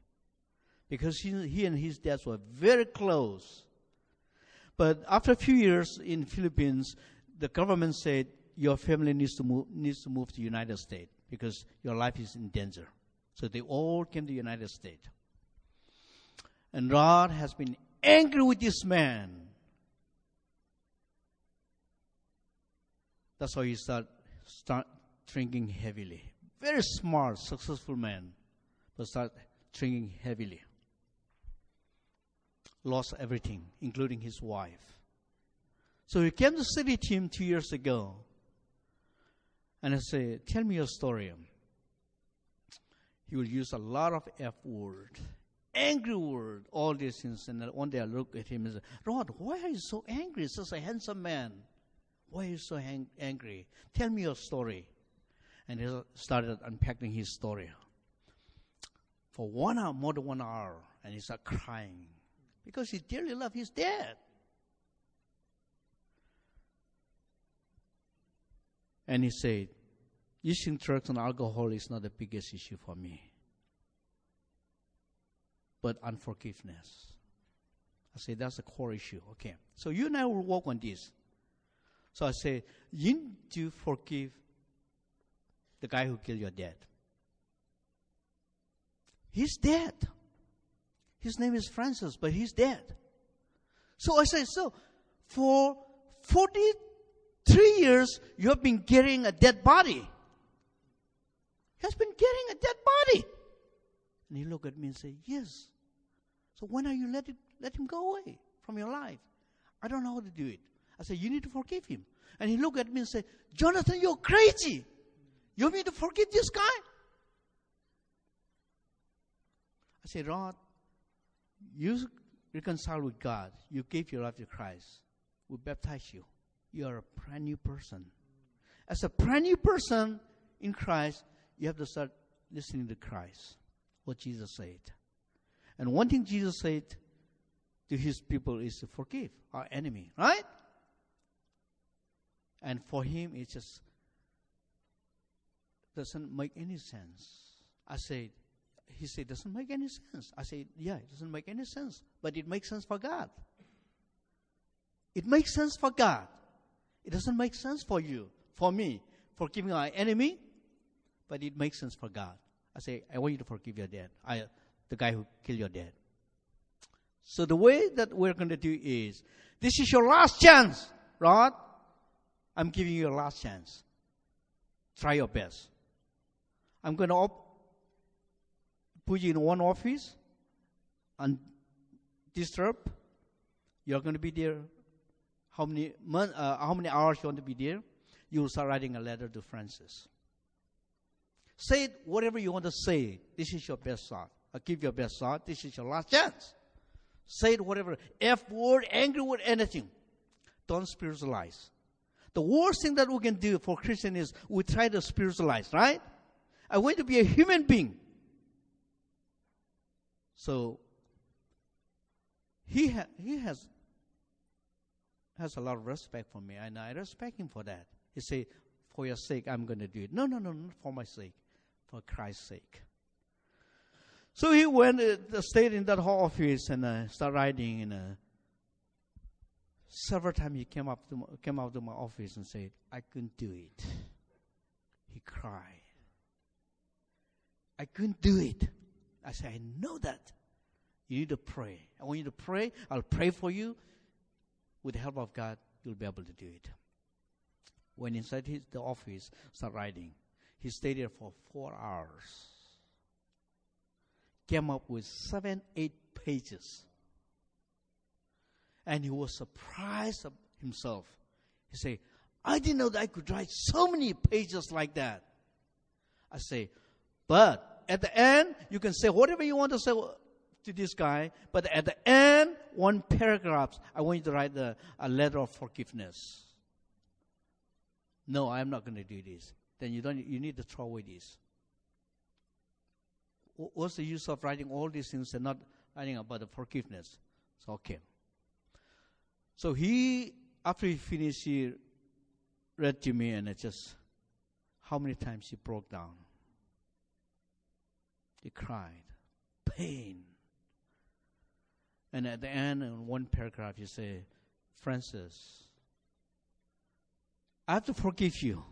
Because he, he and his dad were very close. But after a few years in Philippines, the government said your family needs to move, needs to move to United States because your life is in danger. So they all came to the United States. And Rod has been angry with this man. That's why he start, start drinking heavily. Very smart, successful man, but start drinking heavily. Lost everything, including his wife. So he came to city team two years ago. And I said, Tell me your story. He will use a lot of F word, angry word, all these things. And one day I look at him and say, Rod, why are you so angry? Such a handsome man. Why are you so hang- angry? Tell me your story. And he started unpacking his story. For one hour, more than one hour, and he started crying because he dearly loved his dad. And he said, using drugs and alcohol is not the biggest issue for me, but unforgiveness. I say that's the core issue. Okay. So you and I will work on this. So I say, you need to forgive the guy who killed your dad. He's dead. His name is Francis, but he's dead. So I say, so for 43 years, you have been carrying a dead body. He has been carrying a dead body. And he looked at me and said, yes. So when are you let, it, let him go away from your life? I don't know how to do it. I said, you need to forgive him. And he looked at me and said, Jonathan, you're crazy. You want me to forgive this guy? I said, Rod, you reconcile with God. You give your life to Christ. We baptize you. You are a brand new person. As a brand new person in Christ, you have to start listening to Christ, what Jesus said. And one thing Jesus said to his people is to forgive our enemy, right? And for him, it just doesn't make any sense. I said, he said, doesn't make any sense. I said, yeah, it doesn't make any sense, but it makes sense for God. It makes sense for God. It doesn't make sense for you, for me, forgiving our enemy, but it makes sense for God. I say, I want you to forgive your dad, I, the guy who killed your dad. So the way that we're going to do is, this is your last chance, Rod. I'm giving you a last chance. Try your best. I'm going to op- put you in one office, and disturb, You're going to be there. How many uh, how many hours you want to be there? You will start writing a letter to Francis. Say whatever you want to say. This is your best shot. I'll give you your best shot. This is your last chance. Say it, whatever. F word, angry word, anything. Don't spiritualize. The worst thing that we can do for Christian is we try to spiritualize, right? I want to be a human being. So he ha- he has has a lot of respect for me, and I respect him for that. He say, "For your sake, I'm going to do it." No, no, no, not for my sake, for Christ's sake. So he went, uh, stayed in that hall office and uh, started writing. And uh, several times he came up to my, came out to my office and said, "I couldn't do it." He cried. I couldn't do it. I said, I know that. You need to pray. I want you to pray. I'll pray for you. With the help of God, you'll be able to do it. Went inside his, the office, started writing. He stayed there for four hours. Came up with seven, eight pages. And he was surprised of himself. He said, I didn't know that I could write so many pages like that. I say, but at the end, you can say whatever you want to say to this guy, but at the end, one paragraph, I want you to write the, a letter of forgiveness. No, I'm not going to do this. Then you don't. You need to throw away this. What's the use of writing all these things and not writing about the forgiveness? So okay. So he, after he finished, he read to me, and it just how many times he broke down. He cried, pain. And at the end, in one paragraph, you say, Francis, I have to forgive you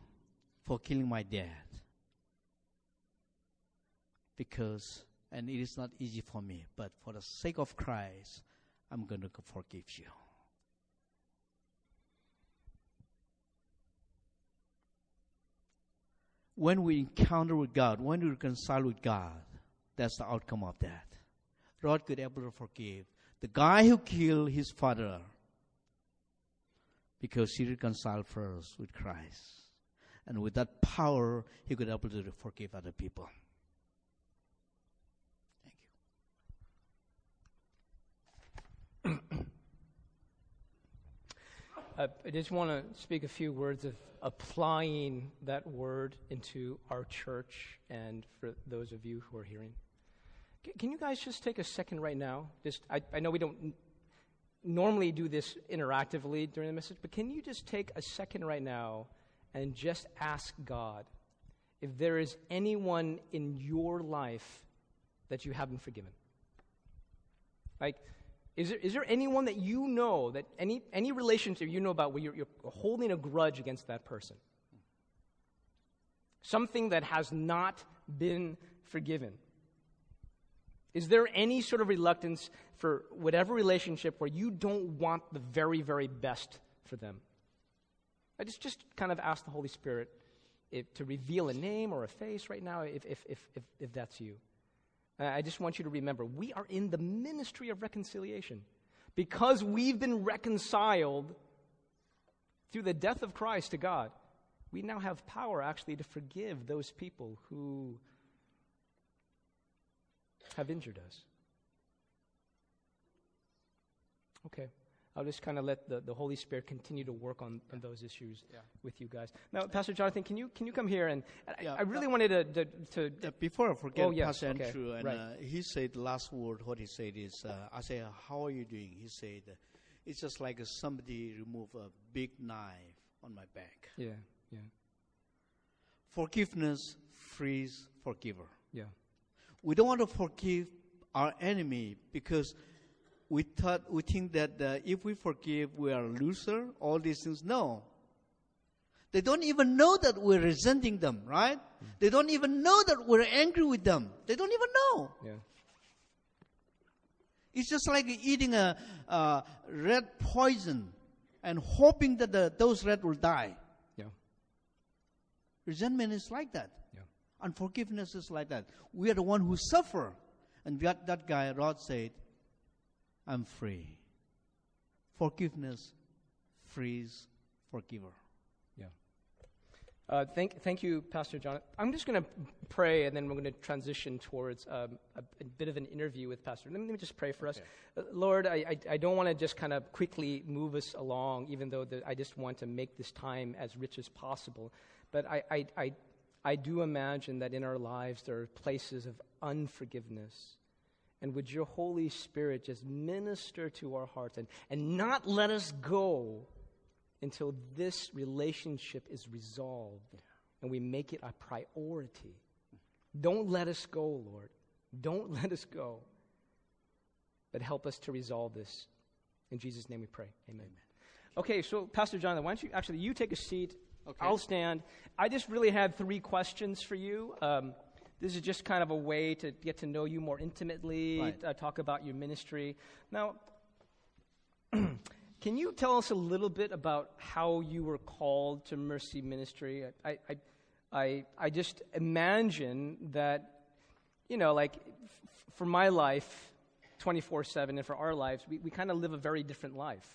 for killing my dad. Because, and it is not easy for me, but for the sake of Christ, I'm going to forgive you. When we encounter with God, when we reconcile with God, that's the outcome of that. God could able to forgive the guy who killed his father because he reconciled first with Christ. And with that power, he could able to forgive other people. Thank you. (coughs) uh, I just want to speak a few words of applying that word into our church and for those of you who are hearing. Can you guys just take a second right now? Just, I, I know we don't normally do this interactively during the message, but can you just take a second right now and just ask God if there is anyone in your life that you haven't forgiven? Like, is there, is there anyone that you know, that any, any relationship you know about where you're, you're holding a grudge against that person? Something that has not been forgiven. Is there any sort of reluctance for whatever relationship where you don't want the very, very best for them? I just, just kind of ask the Holy Spirit if, to reveal a name or a face right now if, if, if, if, if that's you. I just want you to remember we are in the ministry of reconciliation. Because we've been reconciled through the death of Christ to God, we now have power actually to forgive those people who have injured us. Okay. I'll just kind of let the, the Holy Spirit continue to work on, on those issues yeah. with you guys. Now, Pastor Jonathan, can you can you come here and yeah, I, I, really uh, wanted to to, to before I forget, oh, yes, Pastor okay, Andrew, and right. uh, he said the last word. What he said is, uh, I say, how are you doing? He said, it's just like somebody remove a big knife on my back. Yeah, yeah. Forgiveness frees forgiver. Yeah. We don't want to forgive our enemy because we thought we think that uh, if we forgive, we are a loser. All these things. No. They don't even know that we're resenting them, right? Mm. They don't even know that we're angry with them. They don't even know. Yeah. It's just like eating a, a red poison and hoping that the, those red will die. Yeah. Resentment is like that. Yeah. Unforgiveness is like that. We are the one who suffer And that, that guy, Rod, said, I'm free. Forgiveness frees forgiver. Uh, thank, thank you, Pastor John. I'm just going to pray, and then we're going to transition towards um, a, a, bit of an interview with Pastor. Let me, let me just pray for us. Uh, Lord, I, I, I don't want to just kind of quickly move us along, even though the, I just want to make this time as rich as possible. But I, I, I, I do imagine that in our lives there are places of unforgiveness. And would your Holy Spirit just minister to our hearts and, and not let us go until this relationship is resolved and we make it a priority. Don't let us go, Lord. Don't (laughs) let us go. But help us to resolve this. In Jesus' name we pray. Amen. Amen. Okay, so Pastor Jonathan, why don't you actually you take a seat? Okay. I'll stand. I just really had three questions for you. Um, this is just kind of a way to get to know you more intimately, right. uh, talk about your ministry. Now, (clears throat) Can you tell us a little bit about how you were called to Mercy Ministry? I, I, I, I just imagine that, you know, like f- for my life, 24 7, and for our lives, we, we kind of live a very different life.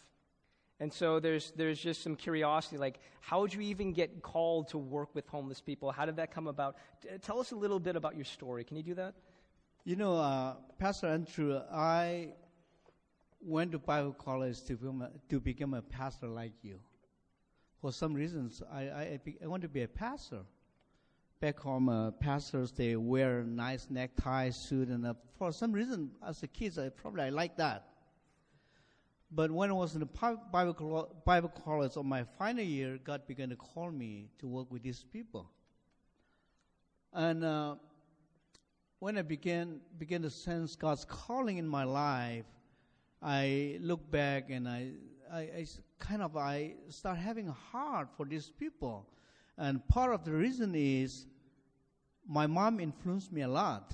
And so there's, there's just some curiosity like, how did you even get called to work with homeless people? How did that come about? T- tell us a little bit about your story. Can you do that? You know, uh, Pastor Andrew, I went to Bible college to become a, to become a pastor like you. For some reasons, I, I, I want to be a pastor. Back home, uh, pastors they wear nice necktie, suit, and uh, for some reason, as a kid, I probably I like that. But when I was in the Bible, Bible college on my final year, God began to call me to work with these people. And uh, when I began began to sense God's calling in my life, I look back and I, I, I, kind of I start having a heart for these people, and part of the reason is my mom influenced me a lot.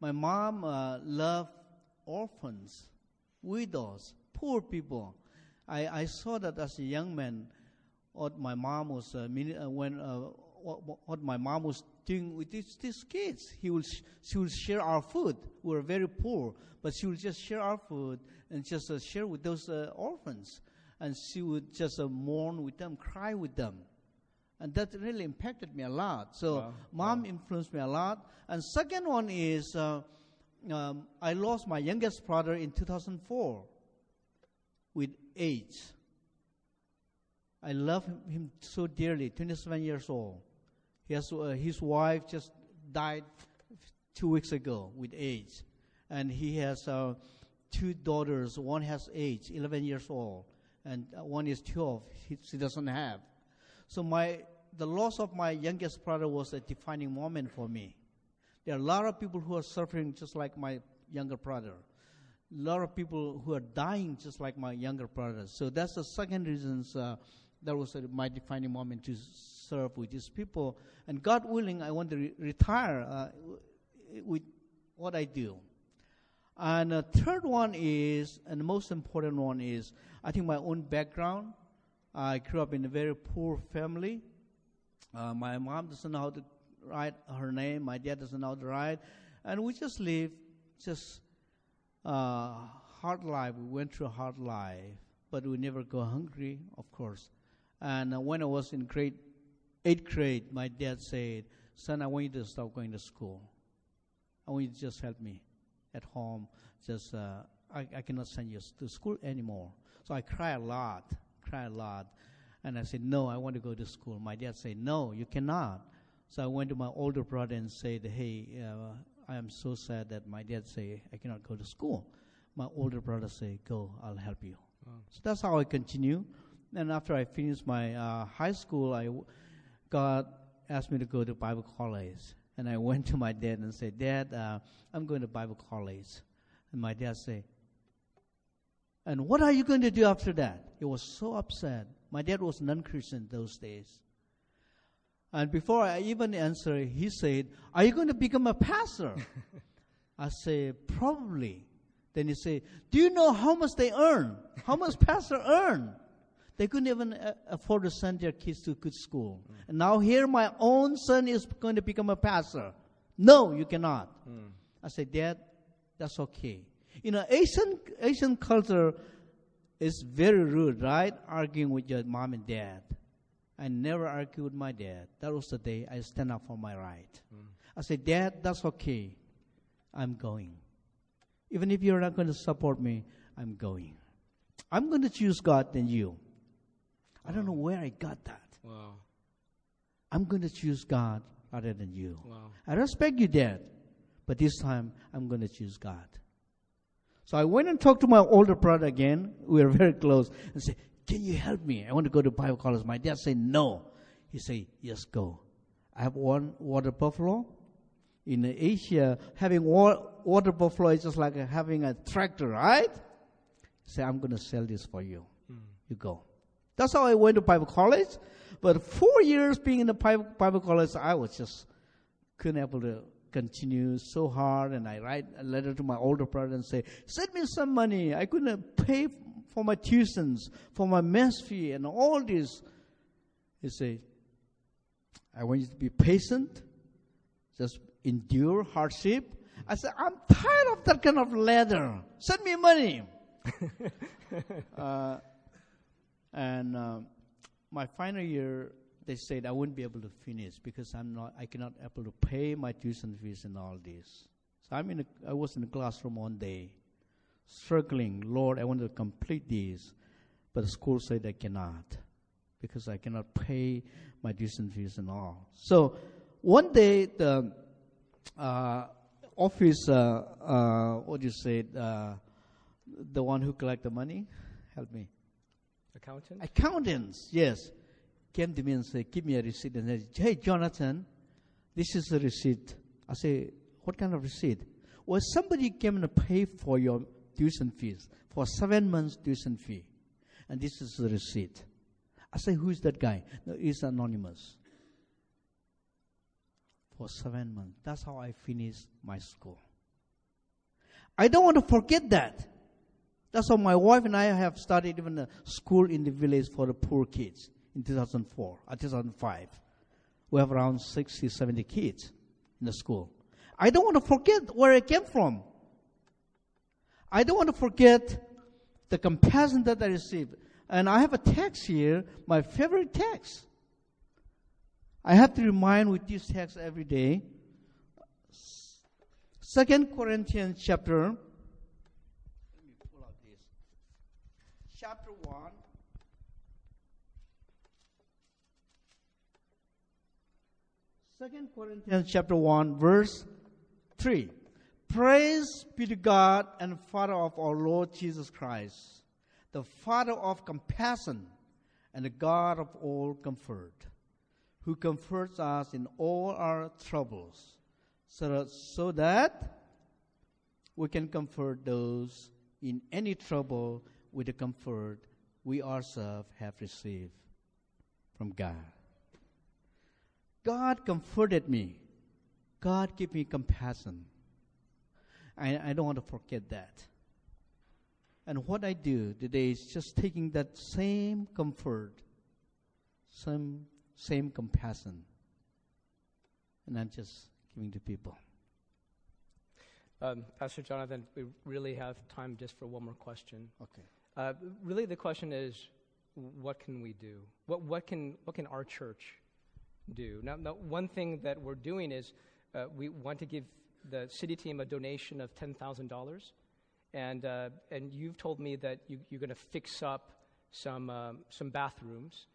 My mom uh, loved orphans, widows, poor people. I, I saw that as a young man, what my mom was uh, uh when uh, what, what, my mom was doing with these, these kids. He will sh- she will share our food. We were very poor, but she would just share our food and just uh, share with those uh, orphans. And she would just uh, mourn with them, cry with them. And that really impacted me a lot. So, wow. mom wow. influenced me a lot. And second one is uh, um, I lost my youngest brother in 2004 with AIDS. I love him, so dearly, 27 years old. He has, uh, his wife just died two weeks ago with AIDS. And he has uh, two daughters. One has AIDS, 11 years old, and uh, one is 12. He, she doesn't have. So my, the loss of my youngest brother was a defining moment for me. There are a lot of people who are suffering just like my younger brother. A lot of people who are dying just like my younger brother. So that's the second reason uh, that was uh, my defining moment to serve with these people. And God willing, I want to re- retire uh, with what I do. And the third one is, and the most important one is, I think my own background. I grew up in a very poor family. Uh, my mom doesn't know how to write her name. My dad doesn't know how to write, and we just live just uh, hard life. We went through a hard life, but we never go hungry, of course. And uh, when I was in grade eighth grade, my dad said, "Son, I want you to stop going to school. I want you to just help me at home. Just uh, I, I cannot send you to school anymore." So I cry a lot, cry a lot, and I said, "No, I want to go to school." My dad said, "No, you cannot." So I went to my older brother and said, "Hey, uh, I am so sad that my dad say I cannot go to school." My older brother said, "Go, I'll help you." Wow. So that's how I continue. And after I finished my uh, high school, I God asked me to go to Bible college. And I went to my dad and said, Dad, uh, I'm going to Bible college. And my dad said, And what are you going to do after that? He was so upset. My dad was non Christian those days. And before I even answered, he said, Are you going to become a pastor? (laughs) I said, Probably. Then he said, Do you know how much they earn? How much pastor earn? They couldn't even uh, afford to send their kids to good school. Mm. And now here my own son is going to become a pastor. No, you cannot. Mm. I said, Dad, that's okay. You know, Asian, Asian culture is very rude, right? Arguing with your mom and dad. I never argued with my dad. That was the day I stand up for my right. Mm. I said, Dad, that's okay. I'm going. Even if you're not going to support me, I'm going. I'm going to choose God than you. I don't know where I got that. Wow. I'm going to choose God rather than you. Wow. I respect you, Dad, but this time I'm going to choose God. So I went and talked to my older brother again. We were very close and said, Can you help me? I want to go to Bible college. My dad said, No. He said, Yes, go. I have one water buffalo. In Asia, having wa- water buffalo is just like having a tractor, right? Say, I'm going to sell this for you. Hmm. You go. That's how I went to Bible college. But four years being in the Bible, Bible college, I was just couldn't able to continue so hard. And I write a letter to my older brother and say, send me some money. I couldn't pay for my tuitions, for my mess fee, and all this. He said, I want you to be patient, just endure hardship. I said, I'm tired of that kind of leather. Send me money. (laughs) uh, and um, my final year, they said I wouldn't be able to finish because I'm not, I cannot able to pay my tuition fees and all this. So I'm in a, I was in the classroom one day, struggling. Lord, I want to complete this, but the school said I cannot because I cannot pay my tuition fees and all. So one day the uh, office, uh, uh, what do you say, uh, the one who collect the money, help me. Accountant? Accountants, yes, came to me and said, "Give me a receipt." And said, "Hey, Jonathan, this is a receipt." I say, "What kind of receipt?" Well, somebody came and paid for your tuition fees for seven months tuition fee, and this is the receipt. I say, "Who is that guy?" No, he's anonymous. For seven months. That's how I finished my school. I don't want to forget that. That's how my wife and I have started even a school in the village for the poor kids in 2004, or uh, 2005. We have around 60, 70 kids in the school. I don't want to forget where I came from. I don't want to forget the compassion that I received. And I have a text here, my favorite text. I have to remind with this text every day. Second Corinthians chapter Let me pull out this. chapter 1. Second Corinthians chapter 1, verse 3. Praise be to God and Father of our Lord Jesus Christ, the Father of compassion and the God of all comfort, who comforts us in all our troubles, so that, so that we can comfort those in any trouble with the comfort we ourselves have received from God. God comforted me. God gave me compassion. I, I don't want to forget that. And what I do today is just taking that same comfort, same, same compassion, and I'm just giving to people. Um, Pastor Jonathan, we really have time just for one more question. Okay. Uh, really, the question is, what can we do? What, what, can, what can our church do? Now, now one thing that we're doing is uh, we want to give the city team a donation of $10,000. And, uh, and you've told me that you, you're going to fix up some, um, some bathrooms.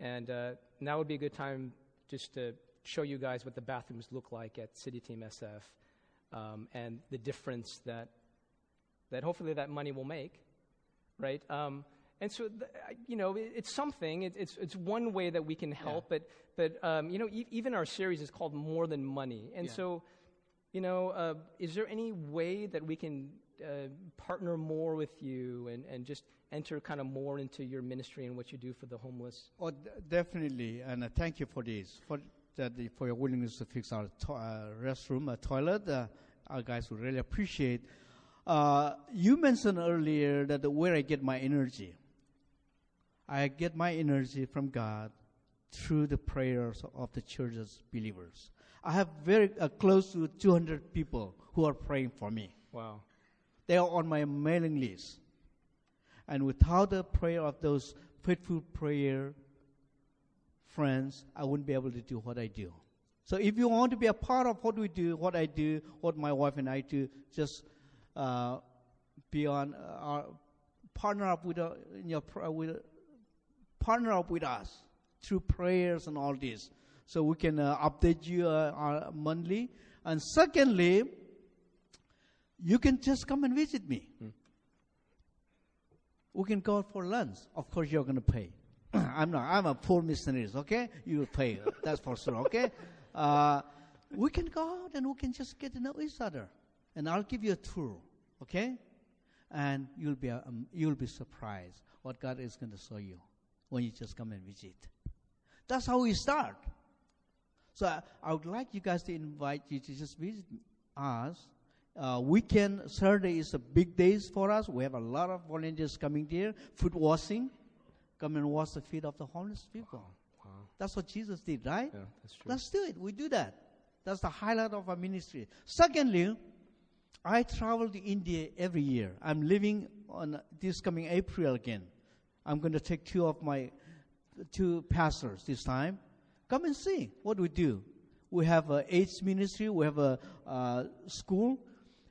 And uh, now would be a good time just to show you guys what the bathrooms look like at City Team SF um, and the difference that, that hopefully that money will make right? Um, and so, th- you know, it, it's something. It, it's, it's one way that we can help, Yeah. but, but um, you know, e- even our series is called More Than Money. And Yeah. so, you know, uh, is there any way that we can uh, partner more with you and, and just enter kind of more into your ministry and what you do for the homeless? Oh, d- definitely, and uh, thank you for this, for that, for your willingness to fix our to- uh, restroom, uh, toilet. Uh, our guys would really appreciate. You mentioned earlier that where I get my energy. I get my energy from God through the prayers of the church's believers. I have very uh, close to 200 people who are praying for me. Wow. They are on my mailing list. And without the prayer of those faithful prayer friends, I wouldn't be able to do what I do. So if you want to be a part of what we do, what I do, what my wife and I do, just uh, be on uh, our partner up with, uh, in your, pr- with partner up with us through prayers and all this, so we can uh, update you uh, uh, monthly. And secondly, you can just come and visit me. We can go out for lunch. Of course, you're going to pay. (clears throat) I'm not. I'm a poor missionary. Okay, you will pay. That's for sure. Okay. Uh, we can go out and we can just get to know each other, and I'll give you a tour. Okay, and you'll be um, you'll be surprised what God is going to show you when you just come and visit. That's how we start. So I, I would like you guys to invite you to just visit us. Uh, weekend Saturday is a big days for us. We have a lot of volunteers coming here. foot washing, come and wash the feet of the homeless people. Wow. That's what Jesus did, right? Yeah, that's true. Let's do it. We do that. That's the highlight of our ministry. Secondly, I travel to India every year. I'm leaving on this coming April again. I'm going to take two of my two pastors this time. Come and see what we do. We have a AIDS ministry. We have a uh, school.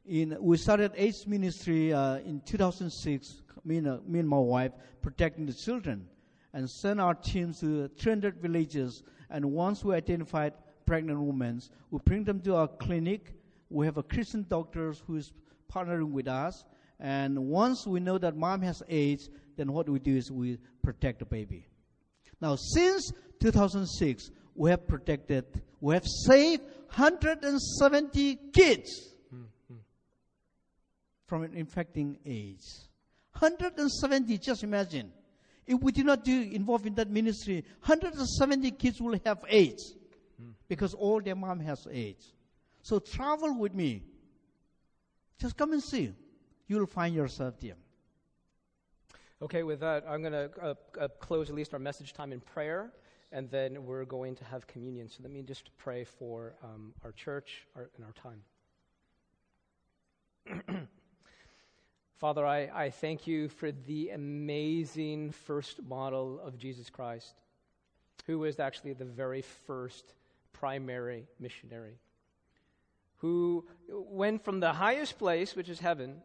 In we started AIDS ministry uh, in 2006. Me and, uh, me and my wife protecting the children, and send our teams to 300 villages. And once we identified pregnant women, we bring them to our clinic. We have a Christian doctors who is partnering with us. And once we know that mom has AIDS, then what we do is we protect the baby. Now, since 2006, we have protected, we have saved 170 kids from an infecting AIDS. 170, just imagine. If we did not do involve in that ministry, 170 kids will have AIDS because all their mom has AIDS. So travel with me. Just come and see. You will find yourself there. Okay, with that, I'm going to uh, uh, close at least our message time in prayer, and then we're going to have communion. So let me just pray for um, our church our, and our time. (clears throat) Father, I, I thank you for the amazing first model of Jesus Christ, who was actually the very first primary missionary, who went from the highest place, which is heaven,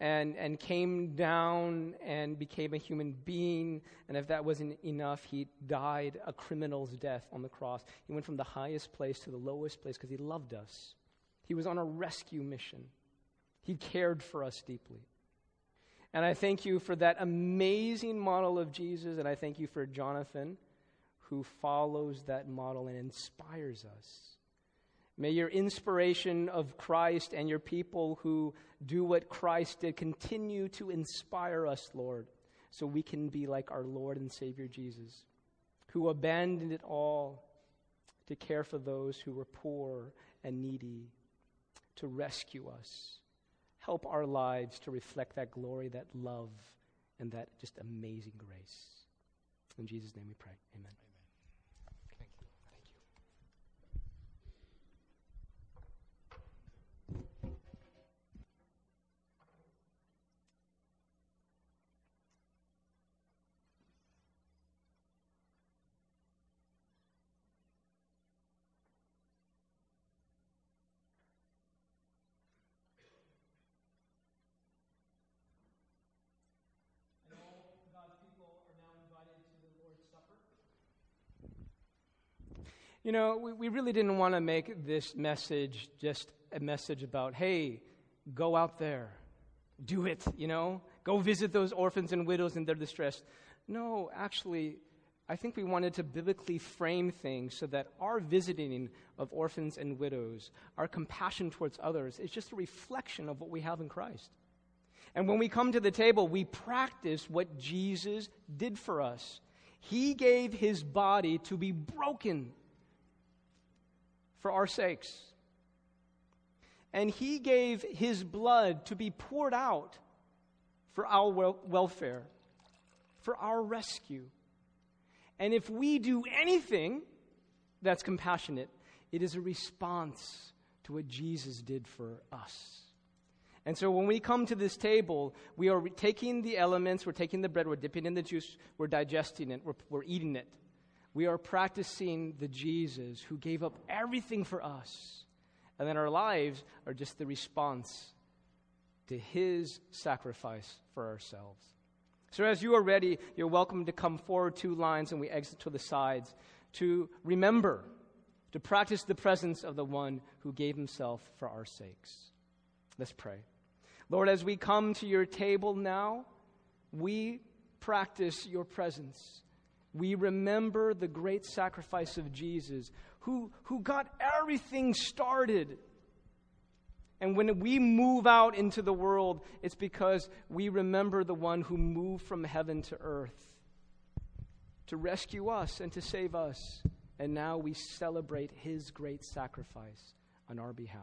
and, and came down and became a human being. And if that wasn't enough, he died a criminal's death on the cross. He went from the highest place to the lowest place because he loved us. He was on a rescue mission, he cared for us deeply. And I thank you for that amazing model of Jesus, and I thank you for Jonathan, who follows that model and inspires us. May your inspiration of Christ and your people who do what Christ did continue to inspire us, Lord, so we can be like our Lord and Savior Jesus, who abandoned it all to care for those who were poor and needy, to rescue us. Help our lives to reflect that glory, that love, and that just amazing grace. In Jesus' name we pray. Amen. Thank you. Thank you. And all God's people are now invited to the Lord's Supper. You know, we, we really didn't want to make this message just a message about, hey, go out there, do it, you know, go visit those orphans and widows in their distress. No, actually, I think we wanted to biblically frame things so that our visiting of orphans and widows, our compassion towards others, is just a reflection of what we have in Christ. And when we come to the table, we practice what Jesus did for us. He gave his body to be broken for our sakes. And he gave his blood to be poured out for our wel- welfare, for our rescue. And if we do anything that's compassionate, it is a response to what Jesus did for us. And so when we come to this table, we are taking the elements, we're taking the bread, we're dipping in the juice, we're digesting it, we're, we're eating it. We are practicing the Jesus who gave up everything for us. And then our lives are just the response to his sacrifice for ourselves. So as you are ready, you're welcome to come forward two lines and we exit to the sides to remember, to practice the presence of the one who gave himself for our sakes. Let's pray. Lord, as we come to your table now, we practice your presence. We remember the great sacrifice of Jesus, who, who got everything started. And when we move out into the world, it's because we remember the one who moved from heaven to earth to rescue us and to save us. And now we celebrate his great sacrifice on our behalf.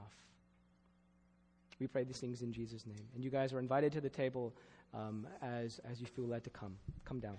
We pray these things in Jesus' name. And you guys are invited to the table um, as, as you feel led to come. Come down.